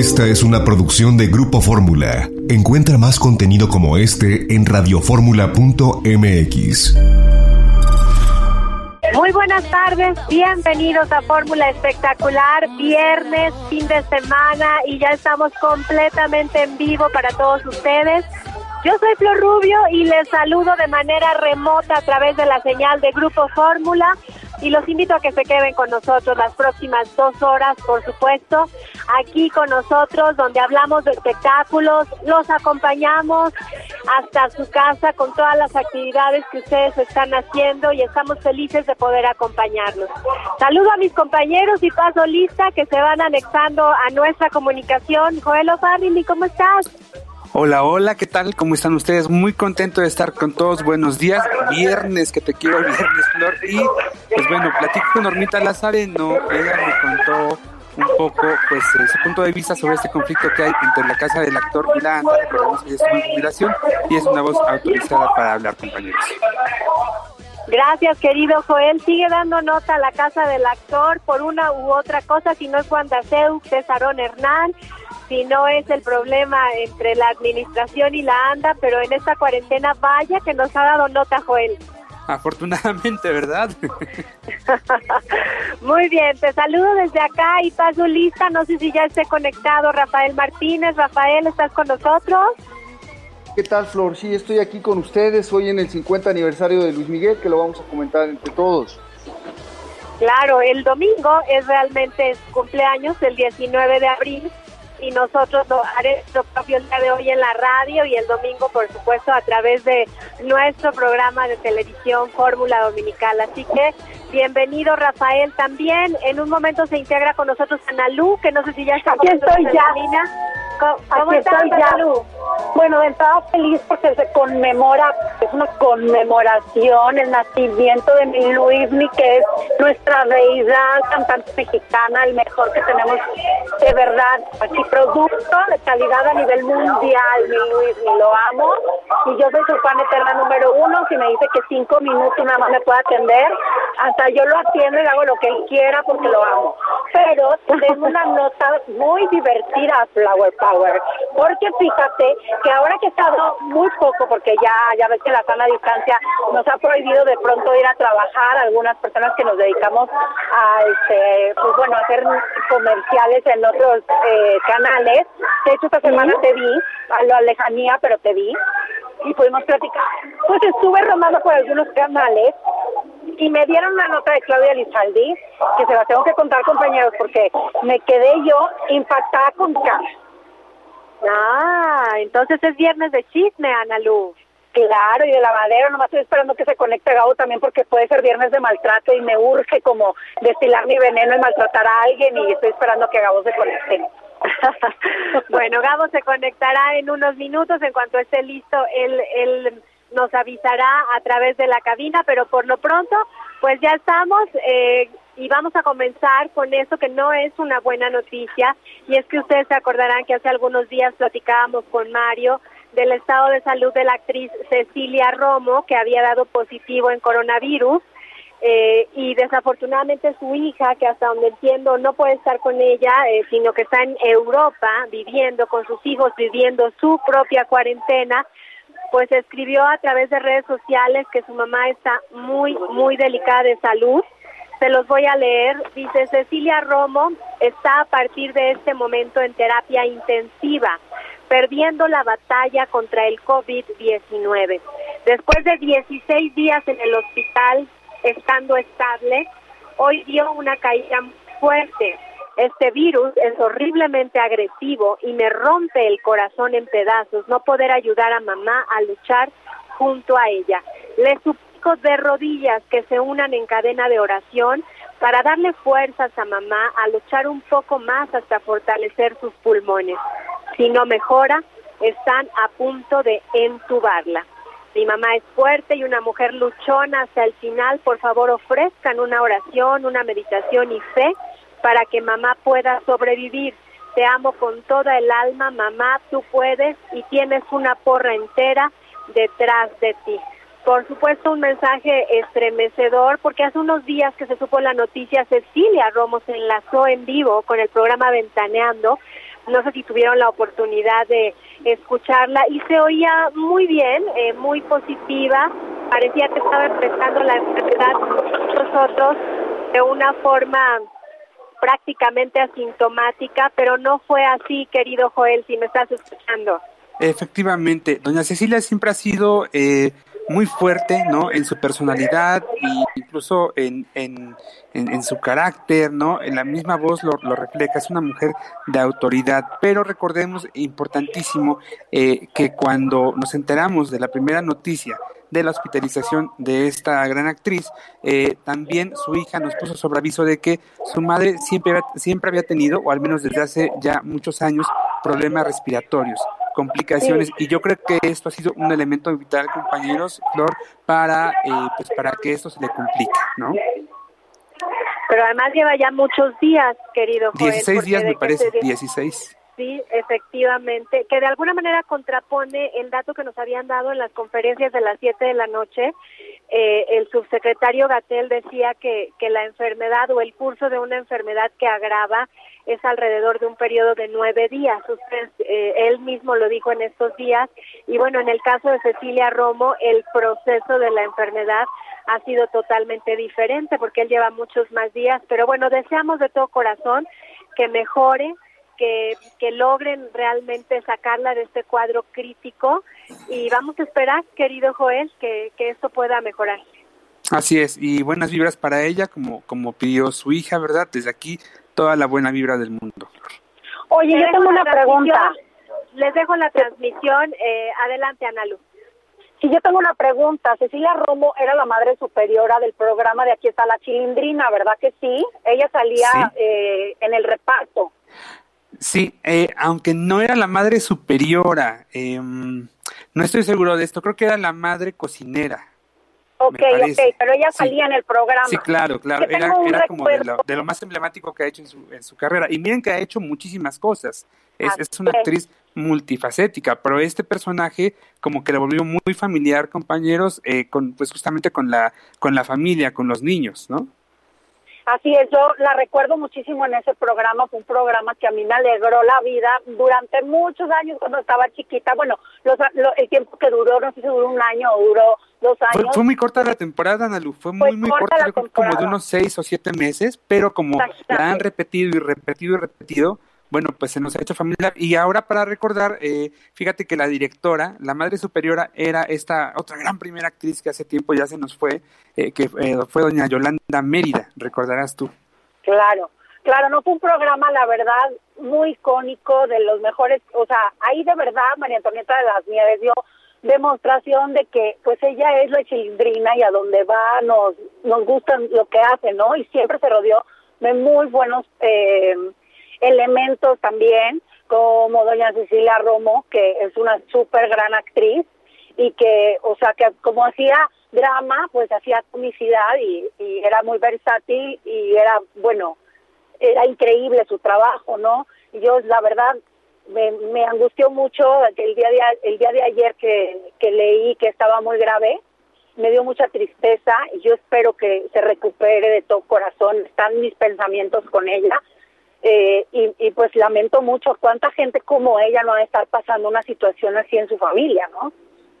Esta es una producción de Grupo Fórmula. Encuentra más contenido como este en radioformula.mx. Muy buenas tardes, bienvenidos a Fórmula Espectacular, viernes, fin de semana y ya estamos completamente en vivo para todos ustedes. Yo soy Flor Rubio y les saludo de manera remota a través de la señal de Grupo Fórmula y los invito a que se queden con nosotros las próximas dos horas, por supuesto, aquí con nosotros, donde hablamos de espectáculos, los acompañamos hasta su casa con todas las actividades que ustedes están haciendo y estamos felices de poder acompañarlos. Saludo a mis compañeros y paso lista que se van anexando a nuestra comunicación. Joel O'Farrill, ¿cómo estás? Hola, hola, ¿qué tal? ¿Cómo están ustedes? Muy contento de estar con todos. Buenos días. Viernes, que te quiero, viernes, Flor. Y pues bueno, platico con Normita Lazareno. Ella me contó un poco pues eh, su punto de vista sobre este conflicto que hay entre la casa del actor y la y es una voz autorizada para hablar, compañeros. Gracias, querido Joel. Sigue dando nota a la casa del actor por una u otra cosa, si no es Juan Daceu, Césarón Hernán, si no es el problema entre la administración y la ANDA, pero en esta cuarentena vaya que nos ha dado nota Joel. Afortunadamente, ¿verdad? Muy bien, te saludo desde acá y paso lista. No sé si ya esté conectado Rafael Martínez. Rafael, ¿estás con nosotros? ¿Qué tal, Flor? Sí, estoy aquí con ustedes hoy en el 50 aniversario de Luis Miguel, que lo vamos a comentar entre todos. Claro, el domingo es realmente su cumpleaños, el 19 de abril, y nosotros lo haremos lo propio el día de hoy en la radio y el domingo, por supuesto, a través de nuestro programa de televisión Fórmula Dominical. Así que bienvenido, Rafael. También en un momento se integra con nosotros Analú, que no sé si ya está Aquí estoy ya. ¿Cómo, estás? Bueno, de entrada feliz porque se conmemora, es una conmemoración el nacimiento de mi Luismi, que es nuestra deidad cantante mexicana, el mejor que tenemos de verdad. Así producto de calidad a nivel mundial, mi Luismi, lo amo. Y yo soy su fan eterna número uno. Si me dice que cinco minutos nada más me puede atender, hasta yo lo atiendo y hago lo que él quiera porque lo amo. Pero tengo una nota muy divertida, Flower Power, porque fíjate que ahora que he estado muy poco, porque ya, ya ves que la sana distancia nos ha prohibido de pronto ir a trabajar, algunas personas que nos dedicamos a, este, pues bueno, hacer comerciales en otros eh, canales. De hecho, esta semana te vi, a la lejanía, pero te vi y pudimos platicar. Pues estuve romando por algunos canales y me dieron una nota de Claudia Lizaldi, que se la tengo que contar, compañeros, porque me quedé yo impactada con cara. Ah, entonces es viernes de chisme, Ana Luz. Claro, y de lavadero, nomás estoy esperando que se conecte Gabo también porque puede ser viernes de maltrato y me urge como destilar mi veneno y maltratar a alguien y estoy esperando que Gabo se conecte. bueno, Gabo se conectará en unos minutos, en cuanto esté listo, él, él nos avisará a través de la cabina, pero por lo pronto, pues ya estamos eh, y vamos a comenzar con eso que no es una buena noticia, y es que ustedes se acordarán que hace algunos días platicábamos con Mario del estado de salud de la actriz Cecilia Romo, que había dado positivo en coronavirus. Eh, y desafortunadamente su hija, que hasta donde entiendo no puede estar con ella, eh, sino que está en Europa viviendo con sus hijos, viviendo su propia cuarentena, pues escribió a través de redes sociales que su mamá está muy, muy delicada de salud. Se los voy a leer. Dice Cecilia Romo está a partir de este momento en terapia intensiva perdiendo la batalla contra el COVID-19. Después de 16 días en el hospital, estando estable, hoy dio una caída fuerte. Este virus es horriblemente agresivo y me rompe el corazón en pedazos no poder ayudar a mamá a luchar junto a ella. Le de rodillas que se unan en cadena de oración para darle fuerzas a mamá a luchar un poco más hasta fortalecer sus pulmones. Si no mejora, están a punto de entubarla. Mi mamá es fuerte y una mujer luchona hasta el final. Por favor, ofrezcan una oración, una meditación y fe para que mamá pueda sobrevivir. Te amo con toda el alma, mamá, tú puedes y tienes una porra entera detrás de ti. Por supuesto, un mensaje estremecedor, porque hace unos días que se supo la noticia, Cecilia Romo se enlazó en vivo con el programa Ventaneando no sé si tuvieron la oportunidad de escucharla y se oía muy bien, eh, muy positiva, parecía que estaba empezando la enfermedad nosotros de una forma prácticamente asintomática, pero no fue así, querido Joel, si me estás escuchando. Efectivamente, doña Cecilia siempre ha sido eh, muy fuerte, ¿no? En su personalidad e incluso en, en, en, su carácter, ¿no? En la misma voz lo, lo, refleja, es una mujer de autoridad, pero recordemos, importantísimo, eh, que cuando nos enteramos de la primera noticia de la hospitalización de esta gran actriz, eh, también su hija nos puso sobre aviso de que su madre siempre, siempre había tenido, o al menos desde hace ya muchos años, problemas respiratorios complicaciones. Y yo creo que esto ha sido un elemento vital compañeros Flor para eh, pues para que esto se le complique no pero además lleva ya muchos días querido Joel, 16 días me parece 16 Sí, efectivamente, que de alguna manera contrapone el dato que nos habían dado en las conferencias de las 7 de la noche. Eh, el subsecretario Gatel decía que, que la enfermedad o el curso de una enfermedad que agrava es alrededor de un periodo de nueve días. Usted, eh, él mismo lo dijo en estos días. Y bueno, en el caso de Cecilia Romo, el proceso de la enfermedad ha sido totalmente diferente porque él lleva muchos más días. Pero bueno, deseamos de todo corazón que mejore que, logren realmente sacarla de este cuadro crítico y vamos a esperar, querido Joel, que, esto pueda mejorar. Así es, y buenas vibras para ella, como, como pidió su hija, ¿verdad? Desde aquí, toda la buena vibra del mundo. Oye, yo tengo una pregunta. Les dejo la transmisión. Eh, adelante, Analu. Sí, yo tengo una pregunta. Cecilia Romo era la madre superiora del programa de Aquí está la chilindrina, ¿verdad que sí? Ella salía eh, en el reparto. Sí, eh, aunque no era la madre superiora, em, no estoy seguro de esto, creo que era la madre cocinera. Ok, ok, pero ella salía en el programa. Sí, claro, claro, era, era como de lo, de lo, más emblemático que ha hecho en su, en su carrera. Y miren que ha hecho muchísimas cosas, es, es una actriz multifacética, pero este personaje como que le volvió muy familiar, compañeros, eh, con, pues justamente con la, con la familia, con los niños, ¿no? Así es, yo la recuerdo muchísimo en ese programa, fue un programa que a mí me alegró la vida durante muchos años cuando estaba chiquita, bueno, el tiempo que duró, no sé si duró un año o duró dos años. Fue, muy corta la temporada, Analu, fue muy, muy corta, como de unos seis o siete meses, pero como la han repetido y repetido y repetido, bueno, pues se nos ha hecho familiar. Y ahora para recordar, eh, fíjate que la directora, la madre superiora, era esta otra gran primera actriz que hace tiempo ya se nos fue, eh, que eh, fue doña Yolanda Mérida, recordarás tú. Claro, claro, no fue un programa, la verdad, muy icónico, de los mejores, o sea, ahí de verdad María Antonieta de las Nieves dio demostración de que pues ella es la chilindrina y a donde va nos nos gusta lo que hace, ¿no? Y siempre se rodeó de muy buenos eh, elementos también, como doña Cecilia Romo, que es una súper gran actriz y que, o sea, que como hacía drama, pues hacía comicidad y, era muy versátil y era, bueno, era increíble su trabajo, ¿no? Y yo, la verdad, me, me angustió mucho el día de, el día de ayer que, que leí que estaba muy grave, me dio mucha tristeza y yo espero que se recupere de todo corazón, están mis pensamientos con ella eh, y, pues lamento mucho cuánta gente como ella no va a estar pasando una situación así en su familia, ¿no?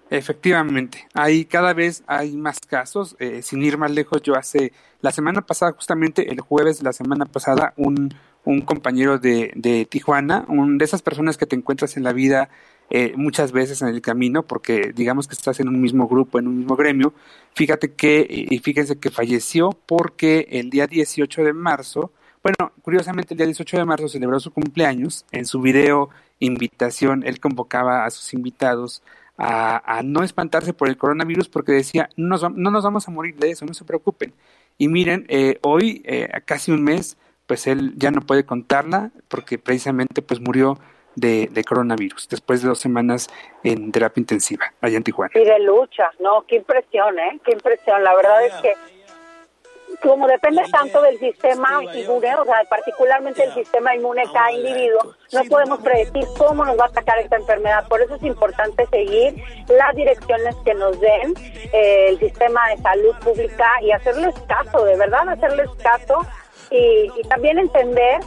Efectivamente, hay cada vez hay más casos, eh, sin ir más lejos, yo hace la semana pasada, justamente el jueves de la semana pasada, un, un compañero de, de Tijuana, un de esas personas que te encuentras en la vida eh, muchas veces en el camino, porque digamos que estás en un mismo grupo, en un mismo gremio, fíjate que, y fíjense que falleció porque el día 18 de marzo, bueno, curiosamente el día 18 de marzo celebró su cumpleaños. En su video invitación, él convocaba a sus invitados a, no espantarse por el coronavirus porque decía, no nos, no nos vamos a morir de eso, no se preocupen. Y miren, eh, hoy, eh, casi un mes, pues él ya no puede contarla porque precisamente pues murió de, de, coronavirus después de dos semanas en terapia intensiva allá en Tijuana. Y de lucha, ¿no? Qué impresión, ¿eh? Qué impresión. La verdad es que como depende tanto del sistema inmune, o sea, particularmente el sistema inmune cada individuo, no podemos predecir cómo nos va a atacar esta enfermedad. Por eso es importante seguir las direcciones que nos den eh, el sistema de salud pública y hacerles caso, de verdad hacerles caso y, también entender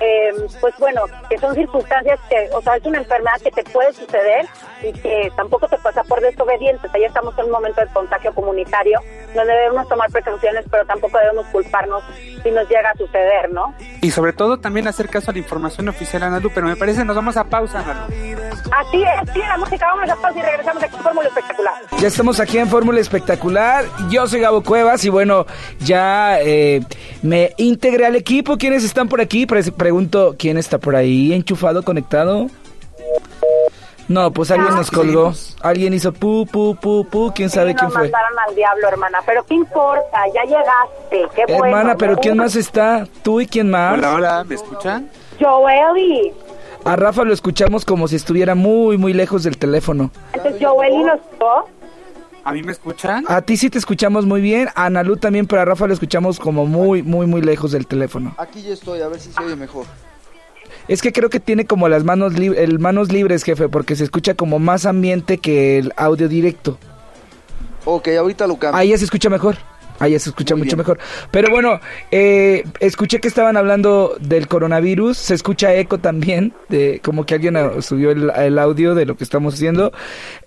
eh, pues bueno, que son circunstancias que, o sea, es una enfermedad que te puede suceder y que tampoco te pasa por desobediente. O sea, ya estamos en un momento de contagio comunitario donde debemos tomar precauciones, pero tampoco debemos culparnos si nos llega a suceder, ¿no? Y sobre todo también hacer caso a la información oficial, Analu, pero me parece nos vamos a pausa, Analu. Así es, sí, la música, vamos a pausa y regresamos aquí con Fórmula Espectacular. Ya estamos aquí en Fórmula Espectacular. Yo soy Gabo Cuevas y bueno, ya eh, me integré al equipo. ¿Quiénes están por aquí? Pre- pregunto, ¿quién está por ahí enchufado, conectado? No, pues alguien nos colgó. Alguien hizo pu, pu, pu, pu. ¿Quién sabe Sí, quién nos fue? mandaron al diablo, hermana, pero ¿qué importa? Ya llegaste, qué bueno. Hermana, pero. ¿quién más está? ¿Tú y quién más? Hola, hola, ¿me escuchan? Joeli. A Rafa lo escuchamos como si estuviera muy, muy lejos del teléfono. Entonces, Joeli nos tocó. ¿A mí me escuchan? A ti sí te escuchamos muy bien, a Analu también, pero a Rafa lo escuchamos como muy, muy, muy lejos del teléfono. Aquí ya estoy, a ver si se oye mejor. Es que creo que tiene como las manos, lib- el manos libres, jefe, porque se escucha como más ambiente que el audio directo. Ok, ahorita lo cambio. Ahí ya se escucha mejor. Ahí se escucha Muy mucho bien. mejor. Pero bueno, eh, escuché que estaban hablando del coronavirus. Se escucha eco también, de como que alguien subió el, el audio de lo que estamos haciendo.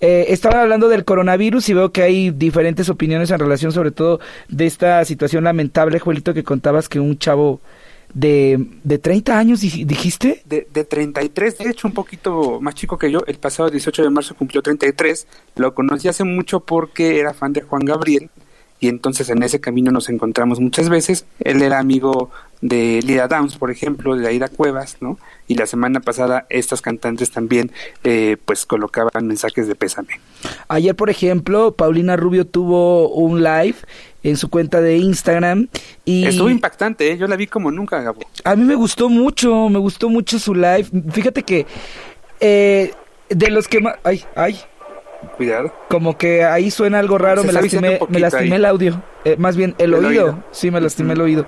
Eh, estaban hablando del coronavirus y veo que hay diferentes opiniones en relación sobre todo de esta situación lamentable, Juelito, que contabas que un chavo de, de 30 años, dij- dijiste. De, de 33, de hecho un poquito más chico que yo, el pasado 18 de marzo cumplió 33, lo conocí hace mucho porque era fan de Juan Gabriel y entonces en ese camino nos encontramos muchas veces, él era amigo de Lida Downs, por ejemplo, de Aida Cuevas, ¿no? Y la semana pasada estas cantantes también eh, pues colocaban mensajes de pésame. Ayer, por ejemplo, Paulina Rubio tuvo un live en su cuenta de Instagram y Estuvo impactante, ¿eh? yo la vi como nunca, Gabo. a mí me gustó mucho, me gustó mucho su live. Fíjate que eh, de los que más... Ay, ay, Cuidado. como que ahí suena algo raro, Se me lastimé, me lastimé ahí. el audio, eh, más bien el, El oído. oído. sí, me lastimé el oído.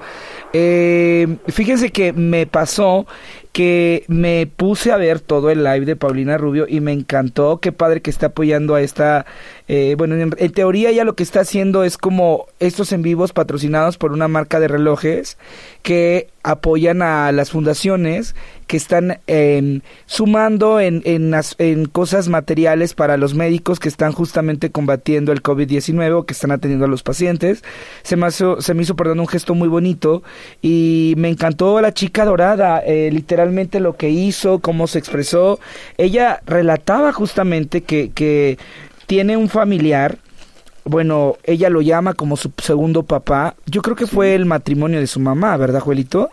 Eh, fíjense que me pasó que me puse a ver todo el live de Paulina Rubio y me encantó, qué padre que está apoyando a esta, eh, bueno, en, en teoría ya lo que está haciendo es como estos en vivos patrocinados por una marca de relojes que apoyan a las fundaciones que están em, sumando en, en, as- en cosas materiales para los médicos que están justamente combatiendo el COVID-19 o que están atendiendo a los pacientes. Se me, hizo, se me hizo, un gesto muy bonito y me encantó la chica dorada, eh, literalmente lo que hizo, cómo se expresó. Ella relataba justamente que tiene un familiar bueno, ella lo llama como su segundo papá. Yo creo que fue el matrimonio de su mamá, ¿verdad, Juelito?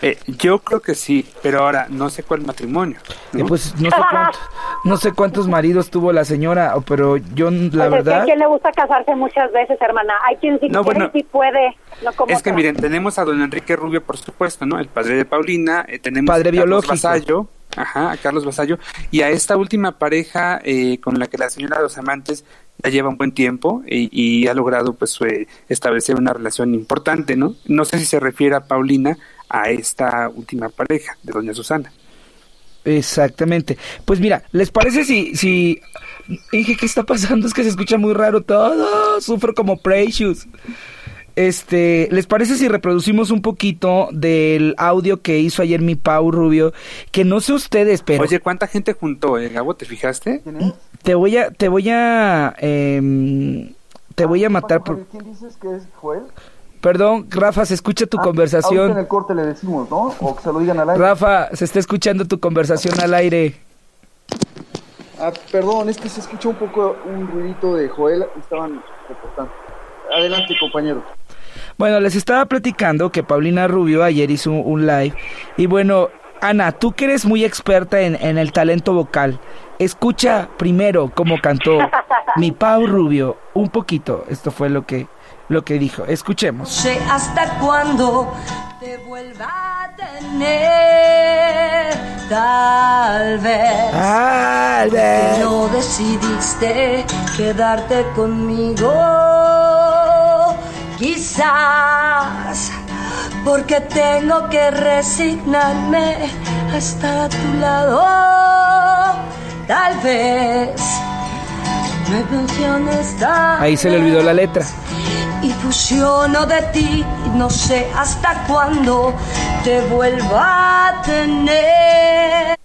Eh, yo creo que sí, pero ahora no sé cuál matrimonio. ¿no? Eh, pues no sé cuántos, no sé cuántos maridos tuvo la señora, pero yo la Pues es que verdad a quien le gusta casarse muchas veces, hermana. Hay quien sí No, quiere bueno, y sí puede. No como Es que miren, tenemos a don Enrique Rubio, por supuesto, ¿no? El padre de Paulina, eh, tenemos Padre a biológico. Vasallo, ajá, a Carlos Vasallo, y a esta última pareja eh, con la que la señora los amantes ya lleva un buen tiempo y, ha logrado pues eh, establecer una relación importante, ¿no? No sé si se refiere a Paulina a esta última pareja de doña Susana. Exactamente. Pues mira, ¿les parece si, si... Inge, ¿qué está pasando? Es que se escucha muy raro todo. Sufro como Precious. Este, ¿les parece si reproducimos un poquito del audio que hizo ayer mi Pau Rubio? Que no sé ustedes, pero Oye, ¿cuánta gente juntó, eh, Gabo? ¿Te fijaste? Te voy a, te voy a, em, te voy a matar por... ¿Quién dices que es Joel? Perdón, Rafa, se escucha tu Ah, Ahorita en conversación. el corte le decimos, ¿no? O que se lo digan al aire. Rafa, se está escuchando tu conversación al aire. Ah, perdón, es que se escuchó un poco un ruidito de Joel. Estaban reportando. Adelante, compañero. Bueno, les estaba platicando que Paulina Rubio ayer hizo un, un live. Y bueno, Ana, tú que eres muy experta en, en el talento vocal, escucha primero cómo cantó mi Pau Rubio. Un poquito. Esto fue lo que, lo que dijo. Escuchemos. sé hasta cuándo te vuelva a tener. Tal vez Albert. no decidiste quedarte conmigo. Quizás porque tengo que resignarme a estar a tu lado. Tal vez me emociones tan Ahí se le olvidó la letra. y fusiono de ti, no sé hasta cuándo te vuelva a tener.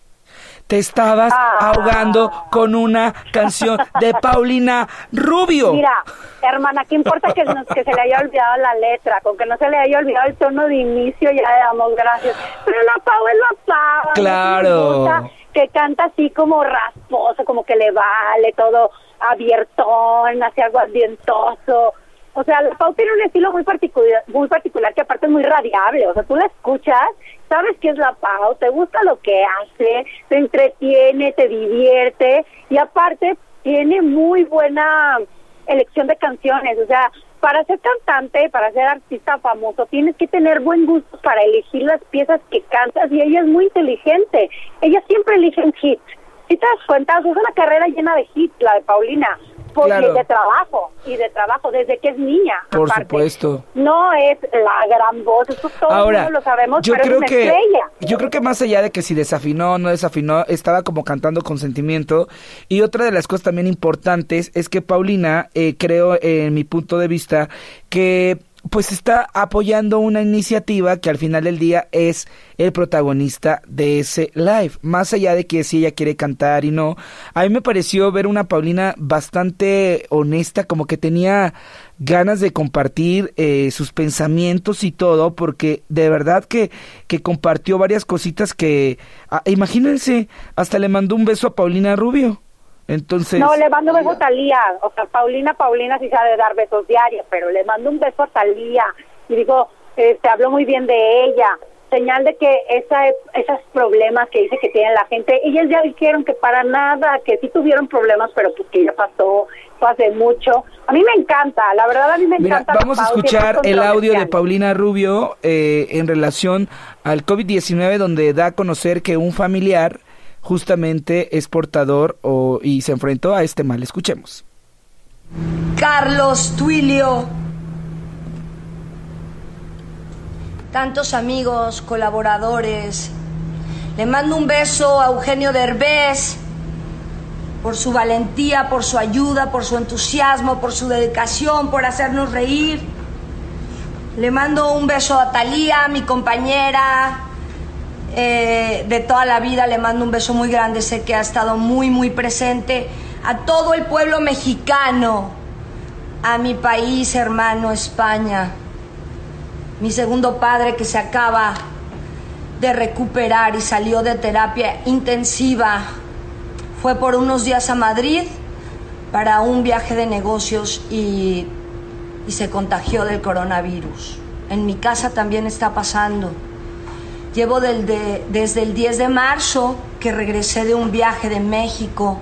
Te estabas ahogando con una canción de Paulina Rubio. Mira, hermana, ¿qué importa que, nos- que se le haya olvidado la letra? Con que no se le haya olvidado el tono de inicio, ya le damos gracias. Pero la Pau es la Pau. Claro. Que canta así como rasposo, como que le vale todo abiertón, hace algo ambientoso. O sea, la Pau tiene un estilo muy particular, muy particular que aparte es muy radiable. O sea, tú la escuchas, sabes que es la Pau, te gusta lo que hace, te entretiene, te divierte y aparte tiene muy buena elección de canciones. O sea, para ser cantante, para ser artista famoso, tienes que tener buen gusto para elegir las piezas que cantas y ella es muy inteligente. Ella siempre elige hits. Si te das cuenta, es una carrera llena de hits, la de Paulina. Porque Claro. de trabajo y de trabajo desde que es niña. Por aparte. supuesto. No es la gran voz, eso todo Ahora, lo sabemos, yo pero creo es una que estrella. yo creo que más allá de que si desafinó o no desafinó, estaba como cantando con sentimiento. Y otra de las cosas también importantes es que Paulina, eh, creo en mi punto de vista, que pues está apoyando una iniciativa que al final del día es el protagonista de ese live. Más allá de que si ella quiere cantar y no, a mí me pareció ver una Paulina bastante honesta, como que tenía ganas de compartir eh, sus pensamientos y todo, porque de verdad que, que compartió varias cositas que, ah, imagínense, hasta le mandó un beso a Paulina Rubio. Entonces, No, le mando un beso a Talía. O sea, Paulina, Paulina sí sabe dar besos diarios, pero le mando un beso a Talía. Y digo, este, habló muy bien de ella. Señal de que esa, esos problemas que dice que tiene la gente, ellas ya dijeron que para nada, que sí tuvieron problemas, pero pues que ya pasó, fue hace mucho. A mí me encanta, la verdad a mí me Mira, encanta. vamos a escuchar el audio de. Paulina Rubio eh, en relación al COVID-19, donde da a conocer que un familiar justamente es portador y se enfrentó a este mal. Escuchemos. Carlos Tuilio. Tantos amigos, colaboradores. Le mando un beso a Eugenio Derbez por su valentía, por su ayuda, por su entusiasmo, por su dedicación, por hacernos reír. Le mando un beso a Talía, mi compañera eh, de toda la vida. Le mando un beso muy grande, sé que ha estado muy, muy presente. A todo el pueblo mexicano, a mi país hermano España, mi segundo padre que se acaba de recuperar y salió de terapia intensiva. Fue por unos días a Madrid para un viaje de negocios y, y se contagió del coronavirus. En mi casa también está pasando. Llevo desde el 10 de marzo que regresé de un viaje de México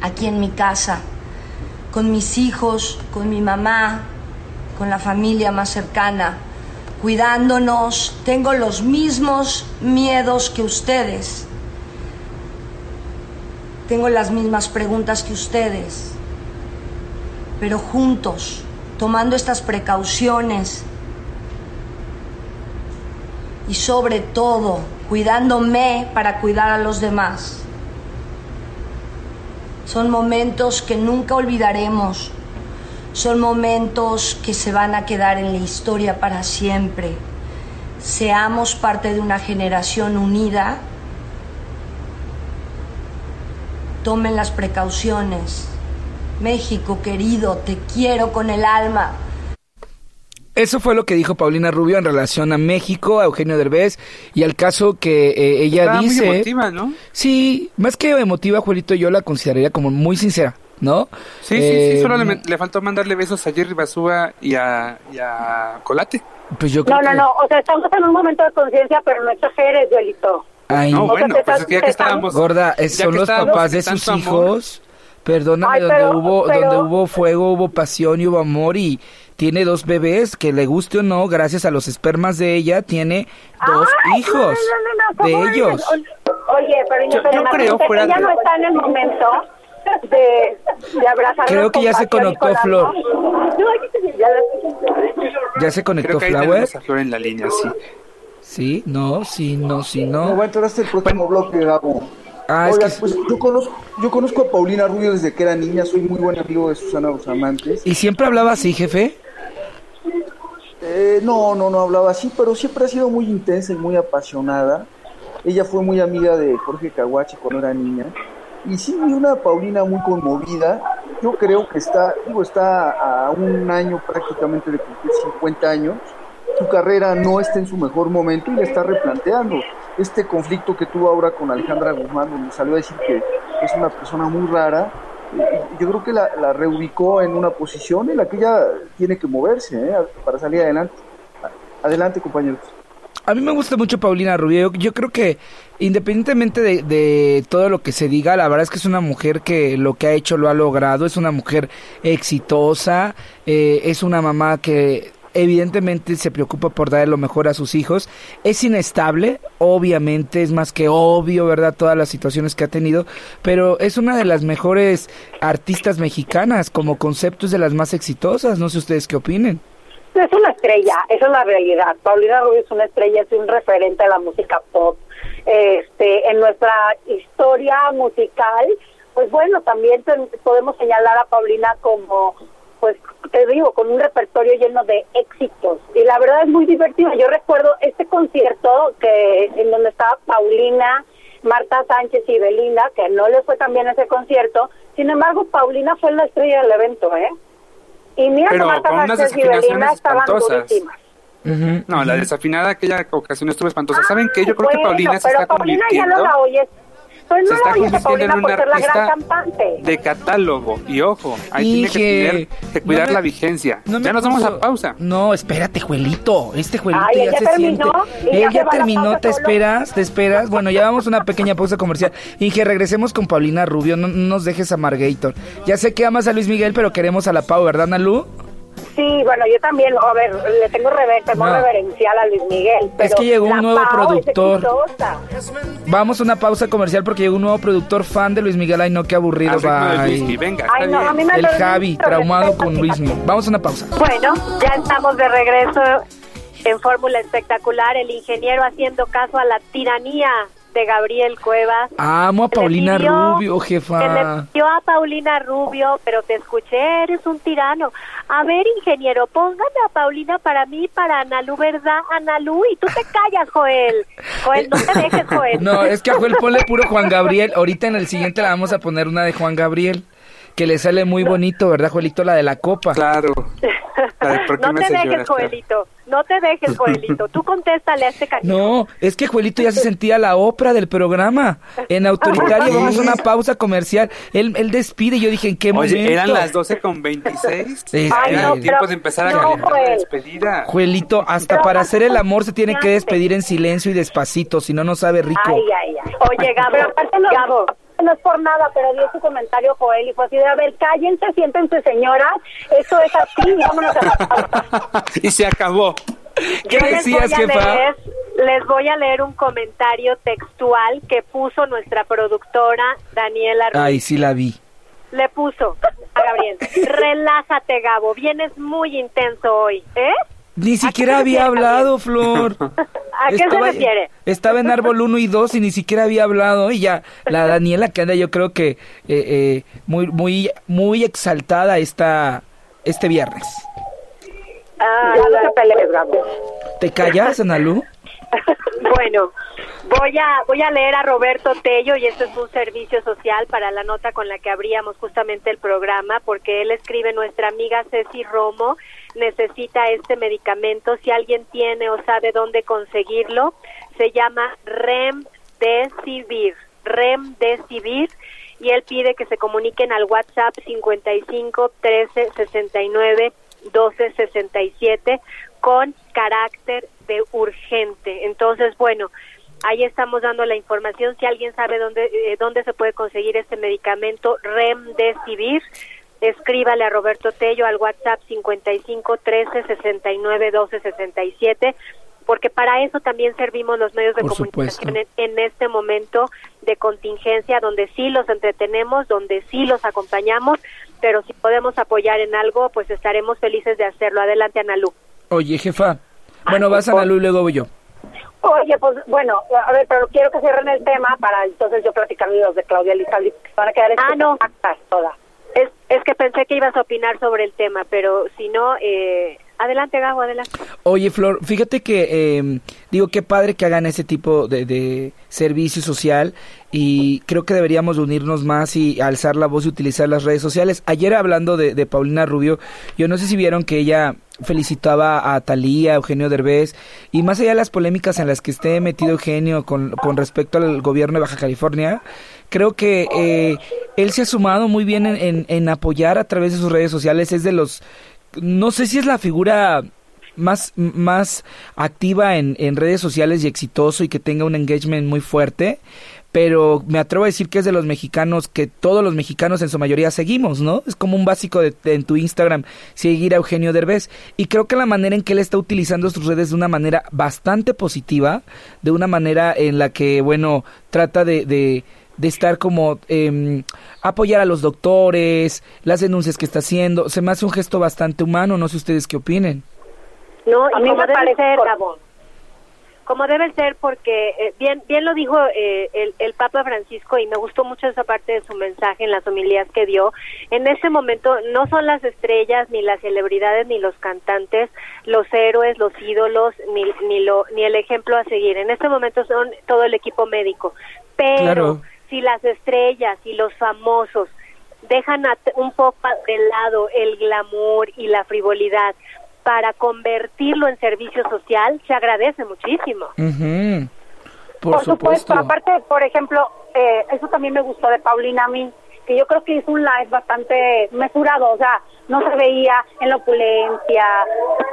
aquí en mi casa, con mis hijos, con mi mamá, con la familia más cercana, cuidándonos. Tengo los mismos miedos que ustedes. Tengo las mismas preguntas que ustedes. Pero juntos, tomando estas precauciones y sobre todo cuidándome para cuidar a los demás. Son momentos que nunca olvidaremos. Son momentos que se van a quedar en la historia para siempre. Seamos parte de una generación unida. Tomen las precauciones. México querido, te quiero con el alma. Eso fue lo que dijo Paulina Rubio en relación a México, a Eugenio Derbez y al caso que eh, ella Estaba muy dice. emotiva, ¿no? Sí, más que emotiva, Juelito, yo la consideraría como muy sincera, ¿no? Sí, sí, Eh, sí, solo le, le faltó mandarle besos a Jerry Basúa y a, y a Colate. Pues yo creo No, no, que- no, o sea, estamos en un momento de conciencia, pero no exageres, duelito. Ay, No, bueno, pues estás- es que ya que estábamos... gorda, eh, ya son que los estábamos papás de sus tanto amor, hijos. Perdóname, Ay, donde pero- hubo pero- donde hubo fuego, hubo pasión y hubo amor y tiene dos bebés, que le guste o no, gracias a los espermas de ella, tiene dos Ay, hijos no, no, no, no, de ¿cómo ellos. Oye, pero Yo- creo, fuera ella de- no está en el momento de, de abrazar Creo que ya se conectó Flor. ¿Ya se conectó Creo que Flower? a Flor en la línea, sí. Sí, no, sí, no, sí, No, no. va a entrar hasta el próximo bloque, Gabo. Ah, es que- pues yo conozco, yo conozco a Paulina Rubio desde que era niña, soy muy buen amigo de Susana Busamantes. ¿Y siempre hablaba así, jefe? Eh, no, no, no hablaba así, pero siempre ha sido muy intensa y muy apasionada. Ella fue muy amiga de Jorge Caguache cuando era niña. Y sí, una Paulina muy conmovida. Yo creo que está, digo, está a un año prácticamente de cumplir 50 años. Su carrera no está en su mejor momento y le está replanteando. Este conflicto que tuvo ahora con Alejandra Guzmán, donde salió a decir que es una persona muy rara, yo creo que la, reubicó en una posición en la que ella tiene que moverse ¿eh? para salir adelante. Adelante, compañeros. A mí me gusta mucho Paulina Rubio. Yo, creo que independientemente de, de, todo lo que se diga, la verdad es que es una mujer que lo que ha hecho lo ha logrado. Es una mujer exitosa. Eh, es una mamá que evidentemente se preocupa por darle lo mejor a sus hijos. Es inestable, obviamente, es más que obvio, ¿verdad? Todas las situaciones que ha tenido, pero es una de las mejores artistas mexicanas, como concepto es de las más exitosas. No sé ustedes qué opinen. Es una estrella, esa es la realidad. Paulina Rubio es una estrella, es un referente a la música pop. Este, en nuestra historia musical, pues bueno, también podemos señalar a Paulina como pues te digo, con un repertorio lleno de éxitos. Y la verdad es muy divertido. Yo recuerdo este concierto que en donde estaba Paulina, Marta Sánchez y Belinda, que no le fue tan bien ese concierto. Sin embargo, Paulina fue la estrella del evento, ¿eh? Y mira que Marta Sánchez y Belinda estaban durísimas. No, la desafinada aquella ocasión estuvo espantosa. ¿Saben qué? Yo creo que Paulina se pero está Paulina ya no la oyes pues se está lo dice convirtiendo en una por ser la gran artista cantante. de catálogo. Y ojo, ahí tiene que, tener- que cuidar no me- la vigencia. no ya nos vamos a pausa. No, espérate, Juelito. Este Juelito Ay, ya ¿ya se terminó? siente. ¿Y ya Él ya terminó, pausa ¿te esperas? ¿Te esperas? Bueno, ya vamos a una pequeña pausa comercial. Inge, regresemos con Paulina Rubio. No, no nos dejes a Margator. Ya sé que amas a Luis Miguel, pero queremos a la Pau, ¿verdad, Nalu? Sí, bueno, yo también, a ver, le tengo rever temor No. reverencial a Luis Miguel. Pero que llegó un nuevo es productor. Vamos a una pausa comercial porque llegó un nuevo productor fan de Luis Miguel. Ay, no, qué aburrido. Luismi, venga, Ay, no, a mí me El Javi, traumado con chica. Luismi. Vamos a una pausa. Bueno, ya estamos de regreso en Fórmula Espectacular. El ingeniero haciendo caso a la tiranía de Gabriel Cuevas. Amo a Que Paulina pidió- Rubio, Que le jefa. pidió a Paulina Rubio, pero te escuché, eres un tirano. A ver, ingeniero, póngame a Paulina para mí, para Analú, ¿verdad? Analú, y tú te callas, Joel. Joel, no te dejes, Joel. No, es que a Joel ponle puro Juan Gabriel. Ahorita en el siguiente la vamos a poner una de Juan Gabriel. Que le sale muy bonito, ¿verdad, Joelito? La de la copa. Claro. Ay, ¿por qué No te dejes, llorar? Joelito. No te dejes, Joelito. Tú contéstale a este cariño. No, es que Juelito ya se sentía la ópera del programa. En autoritario vamos a una pausa comercial. Él, él despide y yo dije, ¿en qué momento? Eran las 12 con 26. Sí, Ay, Era no, el tiempo de empezar a calentar la despedida. Juelito, hasta Pero para hacer el amor se tiene que despedir en silencio y despacito, si no, no sabe rico. Ay, ay, ay. Oye, Gabo, Pero aparte no, Gabo, no es por nada, pero dio su comentario Joel y fue así de, a ver, cállense, siéntense señoras, eso es así, vámonos a la y se acabó. ¿Qué Yo les decías, voy a leer- les voy a leer un comentario textual que puso nuestra productora Daniela Ruiz. Ay, sí la vi. Le puso a Gabriel, relájate Gabo, vienes muy intenso hoy, ¿eh? Ni siquiera había hablado, Flor. ¿A qué se refiere? Estaba en árbol 1 y 2 y ni siquiera había hablado. Y ya, la Daniela que anda, yo creo que eh, eh, muy, muy, muy exaltada esta, este viernes. Ah, no Gabriel. ¿Te callas, Analu? Bueno, voy a voy a leer a Roberto Tello y esto es un servicio social para la nota con la que abríamos justamente el programa porque él escribe nuestra amiga Ceci Romo necesita este medicamento si alguien tiene o sabe dónde conseguirlo se llama Remdesivir Remdesivir y él pide que se comuniquen al WhatsApp 55 13 69 12 67 con carácter de urgente. Entonces, bueno, ahí estamos dando la información. Si alguien sabe dónde, eh, dónde se puede conseguir este medicamento Remdesivir, escríbale a Roberto Tello al WhatsApp 55 13 69 12 67 porque para eso también servimos los medios de Por comunicación en, en este momento de contingencia donde sí los entretenemos, donde sí los acompañamos, pero si podemos apoyar en algo, pues estaremos felices de hacerlo. Adelante, Analú. Oye, jefa. Bueno, vas Analu y luego voy yo. Oye, pues bueno, a ver, pero quiero que cierren el tema para entonces yo platicar los de Claudia Lizaldi, que van a quedar Ah, no. todas. Es, que pensé que ibas a opinar sobre el tema, pero si no, eh, Adelante, Gabo, adelante. Oye, Flor, fíjate que, eh, digo, qué padre que hagan ese tipo de, servicio social y creo que deberíamos unirnos más y alzar la voz y utilizar las redes sociales. Ayer hablando de, de Paulina Rubio, yo no sé si vieron que ella felicitaba a Talía, a Eugenio Derbez, y más allá de las polémicas en las que esté metido Eugenio con, con respecto al gobierno de Baja California, creo que eh, él se ha sumado muy bien en, en, en apoyar a través de sus redes sociales, es de los no sé si es la figura más, más activa en, en, redes sociales y exitoso y que tenga un engagement muy fuerte, pero me atrevo a decir que es de los mexicanos que todos los mexicanos en su mayoría seguimos, ¿no? Es como un básico de, en tu Instagram seguir a Eugenio Derbez y creo que la manera en que él está utilizando sus redes de una manera bastante positiva, de una manera en la que, bueno, trata de, de de estar como eh, apoyar a los doctores, las denuncias que está haciendo. Se me hace un gesto bastante humano, no sé ustedes qué opinen. No, a mí me parece ser, como debe ser porque eh, bien bien lo dijo eh, el, el Papa Francisco y me gustó mucho esa parte de su mensaje en las homilías que dio. En este momento no son las estrellas ni las celebridades ni los cantantes los héroes, los ídolos ni ni lo ni el ejemplo a seguir. En este momento son todo el equipo médico. Pero claro si las estrellas y los famosos dejan un poco de lado el glamour y la frivolidad para convertirlo en servicio social, se agradece muchísimo. Uh -huh. Por, por supuesto. aparte, por ejemplo, eh, eso también me gustó de Paulina a mí, que yo creo que hizo un live bastante mesurado, o sea, no se veía en la opulencia,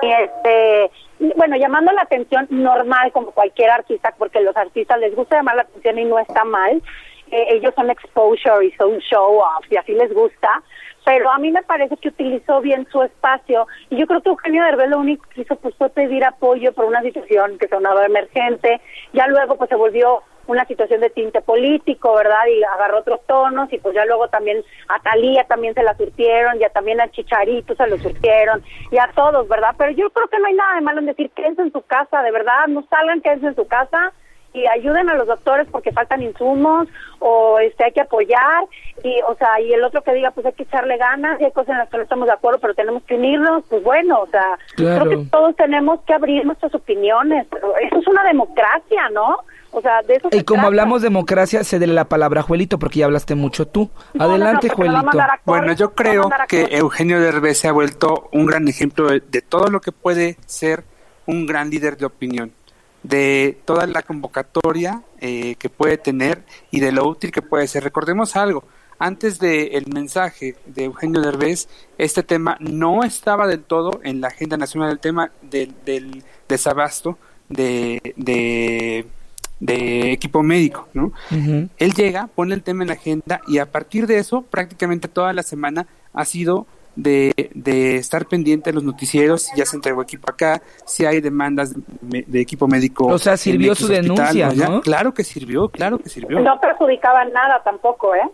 y este, bueno, llamando la atención normal como cualquier artista, porque los artistas les gusta llamar la atención y no está mal, eh, ellos son exposure y son show off y así les gusta, pero a mí me parece que utilizó bien su espacio y yo creo que Eugenio Derbez lo único que hizo pues fue pedir apoyo por una situación que sonaba emergente, ya luego pues se volvió una situación de tinte político, ¿verdad? Y agarró otros tonos y pues ya luego también a Talía también se la surtieron, ya también a Chicharito se lo surtieron y a todos, ¿verdad? Pero yo creo que no hay nada de malo en decir quédense en su casa, de verdad, no salgan, quédense en su casa y ayuden a los doctores porque faltan insumos o este hay que apoyar y o sea y el otro que diga pues hay que echarle ganas y hay cosas en las que no estamos de acuerdo pero tenemos que unirnos pues bueno o sea claro. creo que todos tenemos que abrir nuestras opiniones eso es una democracia no o sea, de eso y como trata. hablamos democracia, cédele la palabra a Juelito, porque ya hablaste mucho tú. No, Adelante, no, no, Juelito. Bueno, yo creo que Eugenio Derbez se ha vuelto un gran ejemplo de, de todo lo que puede ser un gran líder de opinión de toda la convocatoria eh, que puede tener y de lo útil que puede ser. Recordemos algo, antes del el mensaje de Eugenio Derbez, este tema no estaba del todo en la agenda nacional, el tema del, del desabasto de, de, de, equipo médico, ¿no? Uh -huh. Él llega, pone el tema en la agenda y a partir de eso, prácticamente toda la semana ha sido de, de, estar pendiente de los noticieros, si ya se entregó equipo acá, si hay demandas de, de equipo médico. O sea, sirvió su denuncia, ¿no? Claro que sirvió, claro que sirvió. No perjudicaba nada tampoco, ¿eh?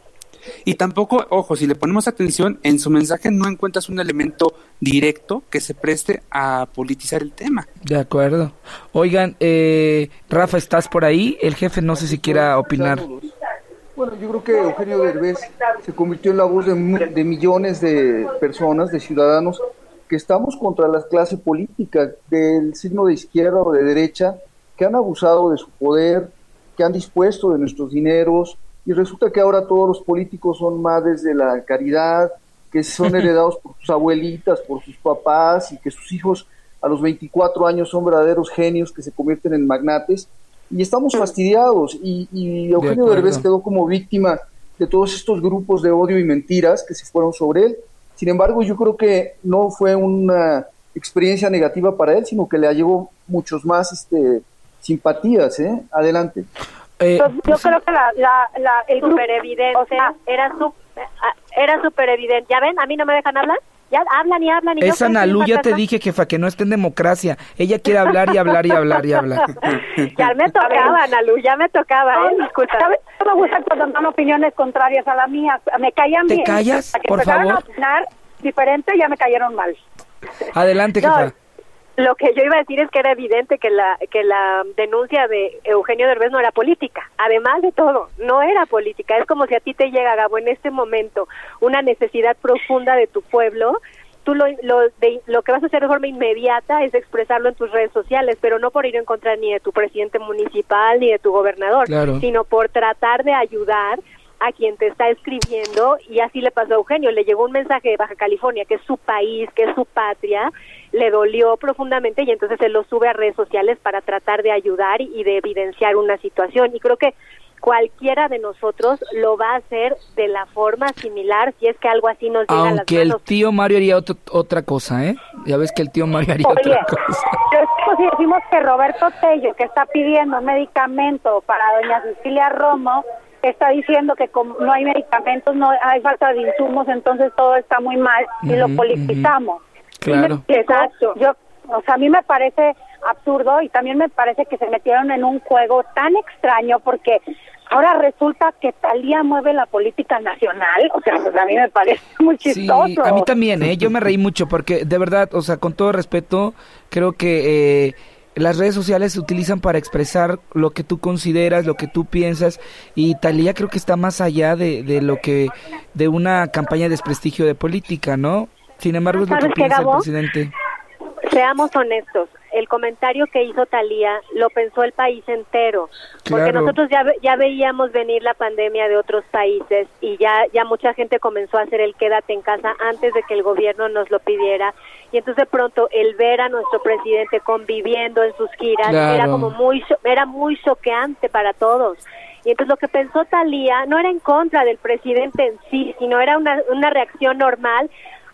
Y tampoco, ojo, si le ponemos atención, en su mensaje no encuentras un elemento directo que se preste a politizar el tema. De acuerdo. Oigan, eh, Rafa, ¿estás por ahí? El jefe no sé si quiera opinar. Bueno, yo creo que Eugenio Derbez se convirtió en la voz de, de, millones de personas, de ciudadanos, que estamos contra la clase política del signo de izquierda o de derecha, que han abusado de su poder, que han dispuesto de nuestros dineros, y resulta que ahora todos los políticos son madres de la caridad, que son heredados por sus abuelitas, por sus papás, y que sus hijos a los 24 años son verdaderos genios que se convierten en magnates y estamos fastidiados y, y Eugenio de Derbez quedó como víctima de todos estos grupos de odio y mentiras que se fueron sobre él. Sin embargo, yo creo que no fue una experiencia negativa para él, sino que le llevó muchos más este, simpatías. ¿eh? Adelante. Eh, yo, yo creo que la, la, la el super evidente, o sea, era su, era súper evidente. ¿Ya ven? ¿A mí no me dejan hablar? Ya hablan y hablan y Esa Nalu ya te dije, jefa, que no esté en democracia. Ella quiere hablar y hablar y hablar y hablar. ya me tocaba, Nalu, ya me tocaba, ¿eh? Disculpa. ¿Sabes? No me gusta cuando dan opiniones contrarias a la mía. Me callan ¿Te bien. callas? que Por favor. A opinar diferente ya me cayeron mal. Adelante, jefa. No. Lo que yo iba a decir es que era evidente que la que la denuncia de Eugenio Derbez no era política. Además de todo, no era política. Es como si a ti te llega, Gabo, en este momento una necesidad profunda de tu pueblo tú lo, lo, lo que vas a hacer de forma inmediata es expresarlo en tus redes sociales, pero no por ir en contra ni de tu presidente municipal ni de tu gobernador, sino por tratar de ayudar a quien te está escribiendo y así le pasó a Eugenio, le llegó un mensaje de Baja California, que es su país, que es su patria, le dolió profundamente y entonces él lo sube a redes sociales para tratar de ayudar y de evidenciar una situación. Y creo que cualquiera de nosotros lo va a hacer de la forma similar si es que algo así nos llega a las manos. Aunque el tío Mario haría otra cosa, ¿eh? Ya ves que el tío Mario haría otra cosa. Pero si decimos que Roberto Tello, que está pidiendo medicamento para doña Cecilia Romo, está diciendo que como no hay medicamentos, no hay falta de insumos, entonces todo está muy mal y lo politizamos. Claro. Exacto. Yo, o sea, a mí me parece absurdo y también me parece que se metieron en un juego tan extraño porque ahora resulta que Talía mueve la política nacional, o sea, pues a mí me parece muy chistoso. Sí, a mí también, ¿eh? Yo me reí mucho porque de verdad, o sea, con todo respeto, creo que eh, las redes sociales se utilizan para expresar lo que tú consideras, lo que tú piensas y Talía creo que está más allá de, de lo que de una campaña de desprestigio de política, ¿no? Sin embargo, es lo que piensa el presidente. Seamos honestos, el comentario que hizo Talía lo pensó el país entero, porque nosotros ya, ya veíamos venir la pandemia de otros países y ya, ya mucha gente comenzó a hacer el quédate en casa antes de que el gobierno nos lo pidiera. Y entonces de pronto el ver a nuestro presidente conviviendo en sus giras era como muy era muy choqueante para todos. Y entonces lo que pensó Talía no era en contra del presidente en sí, sino era una, una reacción normal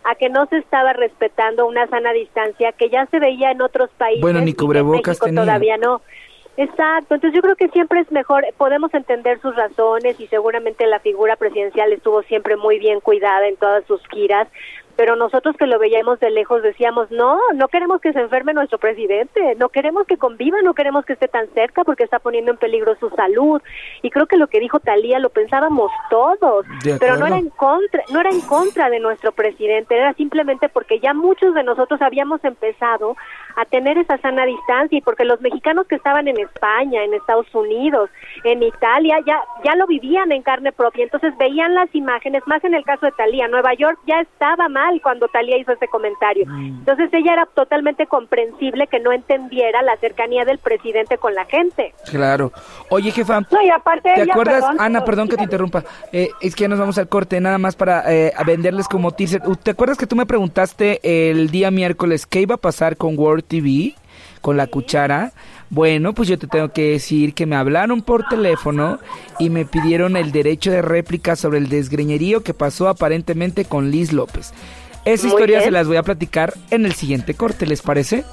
a que no se estaba respetando una sana distancia que ya se veía en otros países. Bueno, ni cubrebocas todavía no. Exacto, entonces yo creo que siempre es mejor, podemos entender sus razones y seguramente la figura presidencial estuvo siempre muy bien cuidada en todas sus giras, pero nosotros que lo veíamos de lejos decíamos, no, no queremos que se enferme nuestro presidente, no queremos que conviva, no queremos que esté tan cerca porque está poniendo en peligro su salud. Y creo que lo que dijo Talía lo pensábamos todos, pero no era en contra, no era en contra de nuestro presidente, era simplemente porque ya muchos de nosotros habíamos empezado a tener esa sana distancia y porque los mexicanos que estaban en España, en Estados Unidos, en Italia ya ya lo vivían en carne propia, entonces veían las imágenes, más en el caso de Talía, Nueva York ya estaba mal cuando Talía hizo ese comentario. Mm. Entonces ella era totalmente comprensible que no entendiera la cercanía del presidente con la gente. Claro. Oye, jefa, aparte ¿te acuerdas? Ana, perdón que te interrumpa. Eh, es que ya nos vamos al corte, nada más para eh, venderles como teaser. ¿Te acuerdas que tú me preguntaste el día miércoles qué iba a pasar con World TV? con la cuchara. Bueno, pues yo te tengo que decir que me hablaron por teléfono y me pidieron el derecho de réplica sobre el desgreñerío que pasó aparentemente con Liz López. Esa historia se las voy a platicar en el siguiente corte, ¿les parece?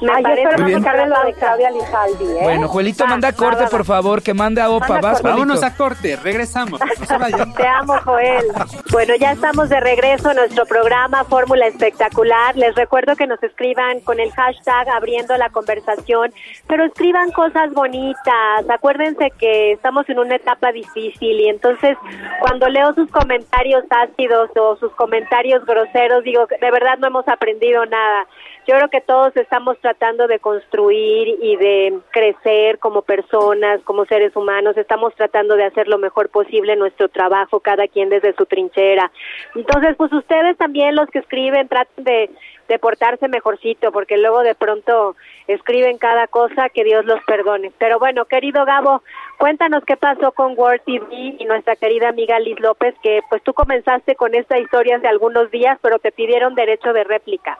Me Ay, la de Claudia Lizaldi, ¿eh? Bueno, Juelito, manda corte, por favor, que mande a OPA. Vas, Vámonos a corte, regresamos. Te amo, Joel. Bueno, ya estamos de regreso en nuestro programa Fórmula Espectacular. Les recuerdo que nos escriban con el hashtag abriendo la conversación, pero escriban cosas bonitas. Acuérdense que estamos en una etapa difícil y entonces cuando leo sus comentarios ácidos o sus comentarios groseros, digo, de verdad no hemos aprendido nada. Yo creo que todos estamos tratando de construir y de crecer como personas, como seres humanos, estamos tratando de hacer lo mejor posible nuestro trabajo, cada quien desde su trinchera. Entonces, pues ustedes también los que escriben traten de, de portarse mejorcito, porque luego de pronto escriben cada cosa, que Dios los perdone. Pero bueno, querido Gabo, cuéntanos qué pasó con World TV y nuestra querida amiga Liz López, que pues tú comenzaste con esta historia hace algunos días, pero te pidieron derecho de réplica.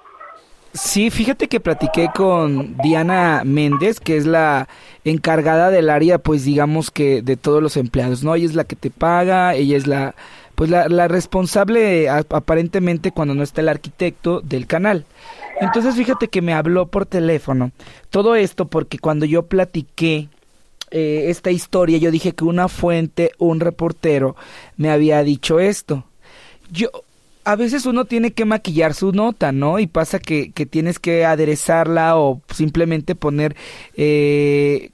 Sí, fíjate que platiqué con Diana Méndez, que es la encargada del área, pues digamos que de todos los empleados, ¿no? Ella es la que te paga, ella es la, pues la, responsable aparentemente cuando no está el arquitecto del canal. Entonces fíjate que me habló por teléfono. Todo esto porque cuando yo platiqué eh, esta historia, yo dije que una fuente, un reportero, me había dicho esto. Yo, a veces uno tiene que maquillar su nota, ¿no? Y pasa que, que tienes que aderezarla o simplemente poner, eh,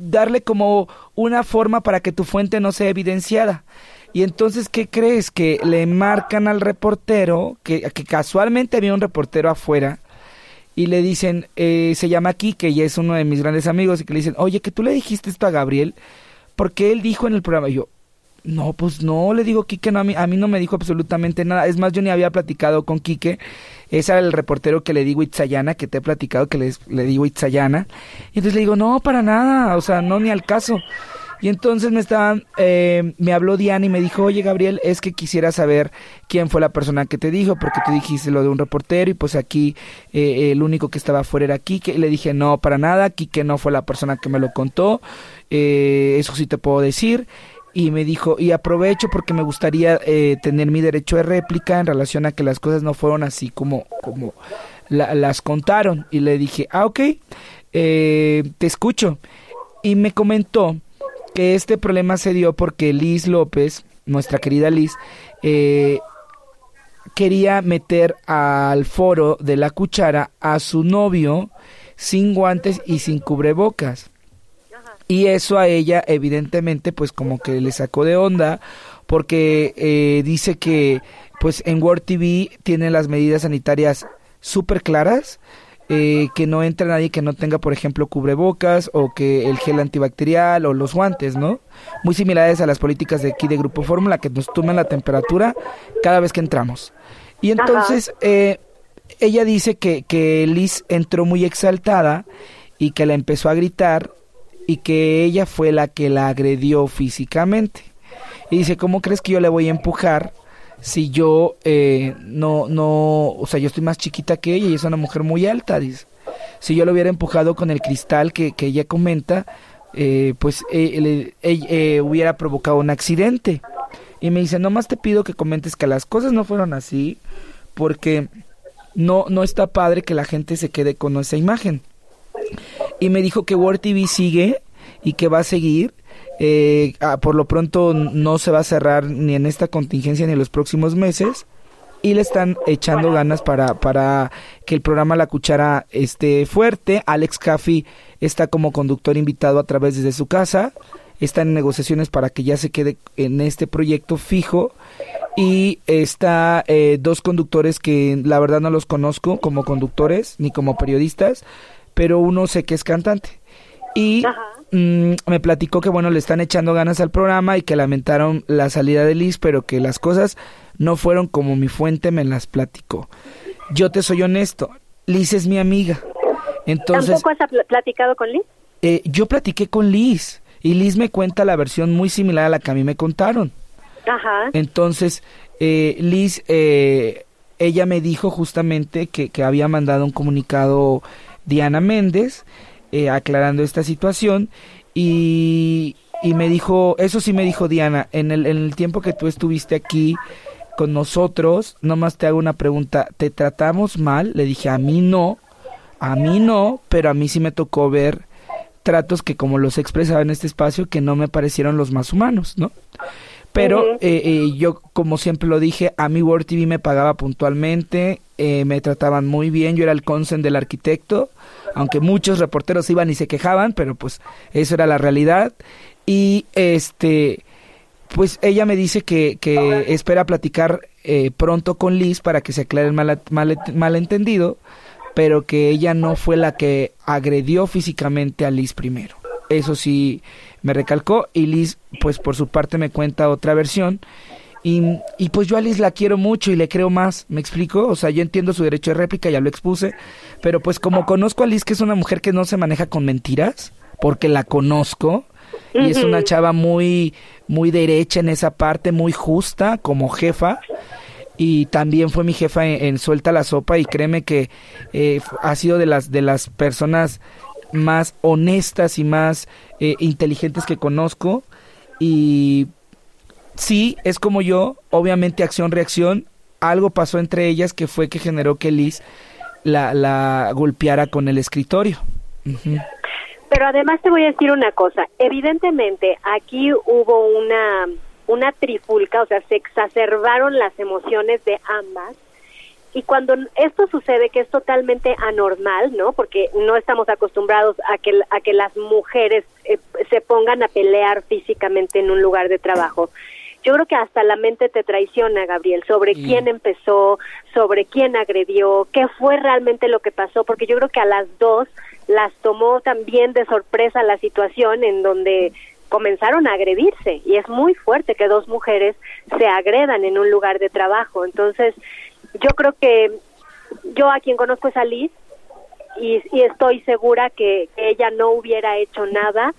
darle como una forma para que tu fuente no sea evidenciada. Y entonces, ¿qué crees? Que le marcan al reportero, que, que casualmente había un reportero afuera, y le dicen, eh, se llama Kike y es uno de mis grandes amigos, y que le dicen, oye, que tú le dijiste esto a Gabriel, porque él dijo en el programa, yo, no, pues no, le digo Quique, no, a mí, a mí no me dijo absolutamente nada. Es más, yo ni había platicado con Quique. Era el reportero que le digo Itzayana, que te he platicado que le, le digo Itzayana. Y entonces le digo, no, para nada, o sea, no ni al caso. Y entonces me estaban, eh, me habló Diana y me dijo, oye Gabriel, es que quisiera saber quién fue la persona que te dijo, porque tú dijiste lo de un reportero y pues aquí eh, el único que estaba afuera era Quique. Y le dije, no, para nada, Quique no fue la persona que me lo contó, eh, eso sí te puedo decir y me dijo, y aprovecho porque me gustaría eh, tener mi derecho de réplica en relación a que las cosas no fueron así como, como las contaron. Y le dije, ah, ok, eh, te escucho. Y me comentó que este problema se dio porque Liz López, nuestra querida Liz, eh, quería meter al foro de la cuchara a su novio sin guantes y sin cubrebocas. Y eso a ella evidentemente pues como que le sacó de onda porque eh, dice que pues en World TV tienen las medidas sanitarias súper claras, eh, que no entre nadie que no tenga por ejemplo cubrebocas o que el gel antibacterial o los guantes, ¿no? Muy similares a las políticas de aquí de Grupo Fórmula que nos toman la temperatura cada vez que entramos. Y entonces eh, ella dice que, que Liz entró muy exaltada y que la empezó a gritar y que ella fue la que la agredió físicamente. Y dice, ¿cómo crees que yo le voy a empujar si yo eh, no, no, o sea, yo estoy más chiquita que ella y es una mujer muy alta, dice. Si yo lo hubiera empujado con el cristal que, que ella comenta, eh, pues eh, hubiera provocado un accidente. Y me dice, nomás te pido que comentes que las cosas no fueron así, porque no, no está padre que la gente se quede con esa imagen y me dijo que World TV sigue y que va a seguir. Eh, ah, por lo pronto no se va a cerrar ni en esta contingencia ni en los próximos meses y le están echando ganas para, para que el programa La Cuchara esté fuerte. Alex Caffey está como conductor invitado a través de su casa. Está en negociaciones para que ya se quede en este proyecto fijo. Y está eh, dos conductores que la verdad no los conozco como conductores ni como periodistas pero uno sé que es cantante. Y mm, me platicó que, bueno, le están echando ganas al programa y que lamentaron la salida de Liz, pero que las cosas no fueron como mi fuente me las platicó. Yo te soy honesto, Liz es mi amiga. Entonces, ¿Tampoco has platicado con Liz? Eh, yo platiqué con Liz y Liz me cuenta la versión muy similar a la que a mí me contaron. Ajá. Entonces, eh, Liz, eh, ella me dijo justamente que, que había mandado un comunicado Diana Méndez, eh, aclarando esta situación y, y, me dijo, eso sí me dijo Diana, en el, en el tiempo que tú estuviste aquí con nosotros, nomás te hago una pregunta, ¿te tratamos mal? Le dije, a mí no, a mí no, pero a mí sí me tocó ver tratos que como los he expresado en este espacio, que no me parecieron los más humanos, ¿no? Pero eh, eh, yo, como siempre lo dije, a mi World TV me pagaba puntualmente, eh, me trataban muy bien, yo era el consen del arquitecto, aunque muchos reporteros iban y se quejaban, pero pues eso era la realidad. Y este, pues ella me dice que, que espera platicar pronto con Liz para que se aclare el mal, mal, malentendido, pero que ella no fue la que agredió físicamente a Liz primero. Eso sí, me recalcó y Liz pues por su parte me cuenta otra versión y, y, pues yo a Liz la quiero mucho y le creo más, ¿me explico? O sea, yo entiendo su derecho de réplica, ya lo expuse, pero pues como conozco a Liz que es una mujer que no se maneja con mentiras, porque la conozco, y es una chava muy, muy derecha en esa parte, muy justa como jefa, y también fue mi jefa en, Suelta la Sopa, y créeme que eh, ha sido de las, de las personas más honestas y más eh, inteligentes que conozco. Y sí, es como yo, obviamente acción-reacción, algo pasó entre ellas que fue que generó que Liz la, la golpeara con el escritorio. Pero además te voy a decir una cosa, evidentemente aquí hubo una, una trifulca, o sea, se exacerbaron las emociones de ambas y cuando esto sucede, que es totalmente anormal, ¿no? Porque no estamos acostumbrados a que, a que las mujeres eh, se pongan a pelear físicamente en un lugar de trabajo. Yo creo que hasta la mente te traiciona, Gabriel, sobre quién empezó, sobre quién agredió, qué fue realmente lo que pasó, porque yo creo que a las dos las tomó también de sorpresa la situación en donde comenzaron a agredirse y es muy fuerte que dos mujeres se agredan en un lugar de trabajo. Entonces, yo creo que yo a quien conozco es a Liz y, estoy segura que, ella no hubiera hecho nada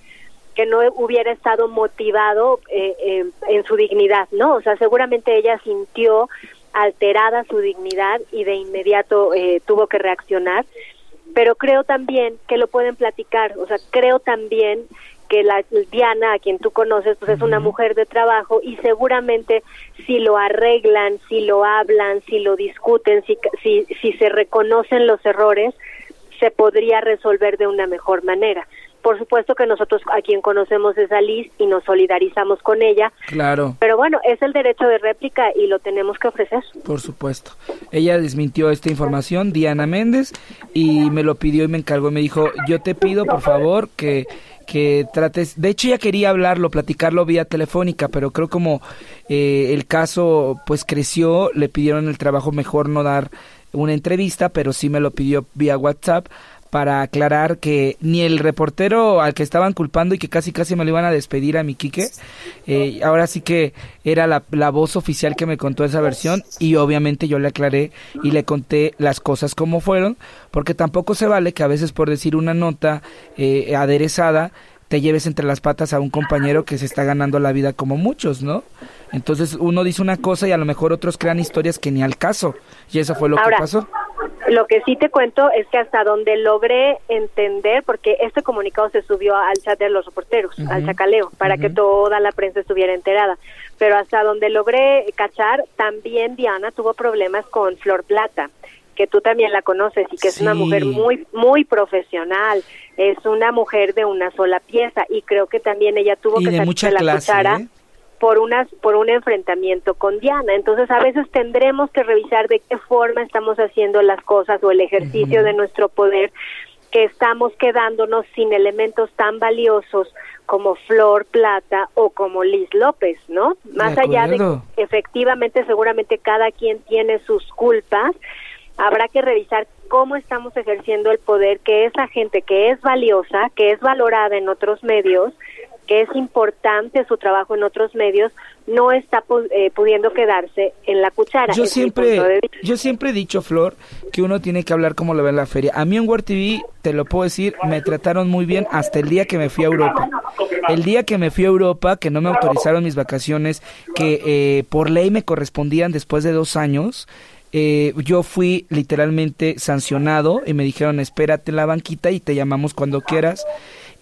que no hubiera estado motivado eh, en su dignidad, ¿no? O sea, seguramente ella sintió alterada su dignidad y de inmediato eh, tuvo que reaccionar, pero creo también que lo pueden platicar, o sea, creo también que la Diana, a quien tú conoces, pues es una mujer de trabajo y seguramente si lo arreglan, si lo hablan, si lo discuten, si, si, si se reconocen los errores, se podría resolver de una mejor manera. Por supuesto que nosotros a quien conocemos es a Liz y nos solidarizamos con ella. Claro. Pero bueno, es el derecho de réplica y lo tenemos que ofrecer. Por supuesto. Ella desmintió esta información, Diana Méndez, y me lo pidió y me encargó y me dijo, yo te pido por favor que que trates, de hecho ya quería hablarlo, platicarlo vía telefónica, pero creo como eh, el caso pues creció, le pidieron el trabajo mejor no dar una entrevista, pero sí me lo pidió vía WhatsApp para aclarar que ni el reportero al que estaban culpando y que casi casi me lo iban a despedir a mi Quique, eh, ahora sí que era la, voz oficial que me contó esa versión y obviamente yo le aclaré y le conté las cosas como fueron, porque tampoco se vale que a veces por decir una nota eh, aderezada te lleves entre las patas a un compañero que se está ganando la vida como muchos, ¿no? Entonces uno dice una cosa y a lo mejor otros crean historias que ni al caso. Y eso fue lo que pasó. Lo que sí te cuento es que hasta donde logré entender, porque este comunicado se subió al chat de los reporteros, al chacaleo, para que toda la prensa estuviera enterada, pero hasta donde logré cachar, también Diana tuvo problemas con Flor Plata que tú también la conoces y que es una mujer muy muy profesional, es una mujer de una sola pieza y creo que también ella tuvo que salir de la cuchara ¿eh? Por unas por un enfrentamiento con Diana. Entonces, a veces tendremos que revisar de qué forma estamos haciendo las cosas o el ejercicio de nuestro poder que estamos quedándonos sin elementos tan valiosos como Flor Plata o como Liz López, ¿no? Más allá de que efectivamente seguramente cada quien tiene sus culpas, habrá que revisar cómo estamos ejerciendo el poder que esa gente que es valiosa, que es valorada en otros medios, que es importante su trabajo en otros medios, no está eh, pudiendo quedarse en la cuchara. Yo siempre, yo siempre he dicho, Flor, que uno tiene que hablar como lo ve en la feria. A mí en World TV, te lo puedo decir, me trataron muy bien hasta el día que me fui a Europa. El día que me fui a Europa, que no me autorizaron mis vacaciones, que eh, por ley me correspondían después de dos años, eh, yo fui literalmente sancionado y me dijeron espérate en la banquita y te llamamos cuando quieras.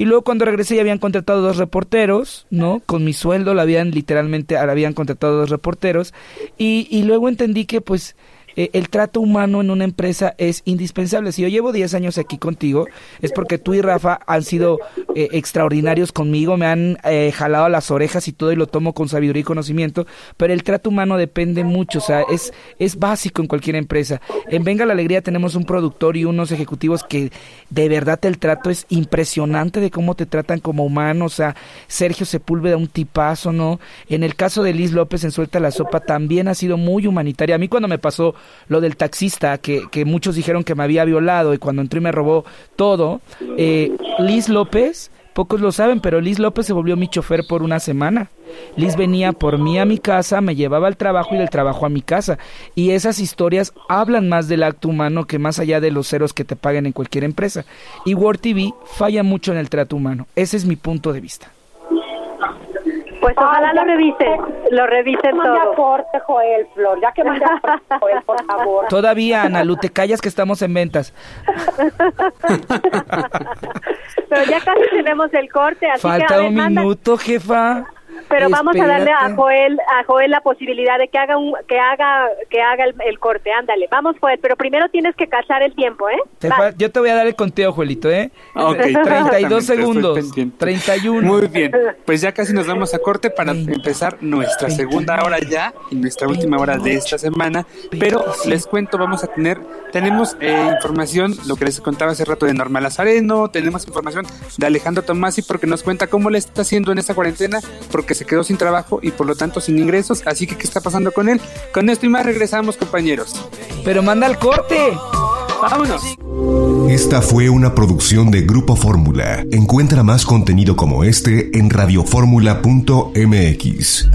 Y luego cuando regresé ya habían contratado dos reporteros, ¿no? Con mi sueldo la habían literalmente, habían contratado dos reporteros. Y, y luego entendí que pues eh, el trato humano en una empresa es indispensable. Si yo llevo 10 años aquí contigo, es porque tú y Rafa han sido eh, extraordinarios conmigo, me han eh, jalado las orejas y todo y lo tomo con sabiduría y conocimiento, pero el trato humano depende mucho, o sea, es, es básico en cualquier empresa. En Venga la Alegría tenemos un productor y unos ejecutivos que de verdad el trato es impresionante de cómo te tratan como humano, o sea, Sergio Sepúlveda, un tipazo, ¿no? En el caso de Liz López en Suelta la Sopa también ha sido muy humanitaria. A mí cuando me pasó lo del taxista, que, que muchos dijeron que me había violado y cuando entró y me robó todo. Eh, Liz López, pocos lo saben, pero Liz López se volvió mi chofer por una semana. Liz venía por mí a mi casa, me llevaba al trabajo y del trabajo a mi casa. Y esas historias hablan más del acto humano que más allá de los ceros que te paguen en cualquier empresa. Y Word TV falla mucho en el trato humano. Ese es mi punto de vista. Pues ojalá lo revisen, lo revisen todo. aporte, Joel, Flor, ya que mande aporte, Joel, por favor. Todavía, Ana Lu, te callas que estamos en ventas. Pero ya casi tenemos el corte, así Falta un minuto, jefa. Pero vamos a darle a Joel, a Joel la posibilidad de que haga un, que haga, que haga el, corte. Ándale, vamos Joel, pero primero tienes que cachar el tiempo, ¿eh? yo te voy a dar el conteo, Joelito, ¿eh? Ok. 32 segundos. 31. Muy bien. Pues ya casi nos vamos a corte para empezar nuestra segunda hora ya y nuestra última hora de esta semana. Pero les cuento, vamos a tener, tenemos eh, información, lo que les contaba hace rato de Norma Lazareno, tenemos información de Alejandro Tomasi porque nos cuenta cómo le está haciendo en esta cuarentena, porque se quedó sin trabajo y por lo tanto sin ingresos. Así que, ¿qué está pasando con él? Con esto y más regresamos, compañeros. Pero manda el corte. Vámonos. Esta fue una producción de Grupo Fórmula. Encuentra más contenido como este en radioformula.mx.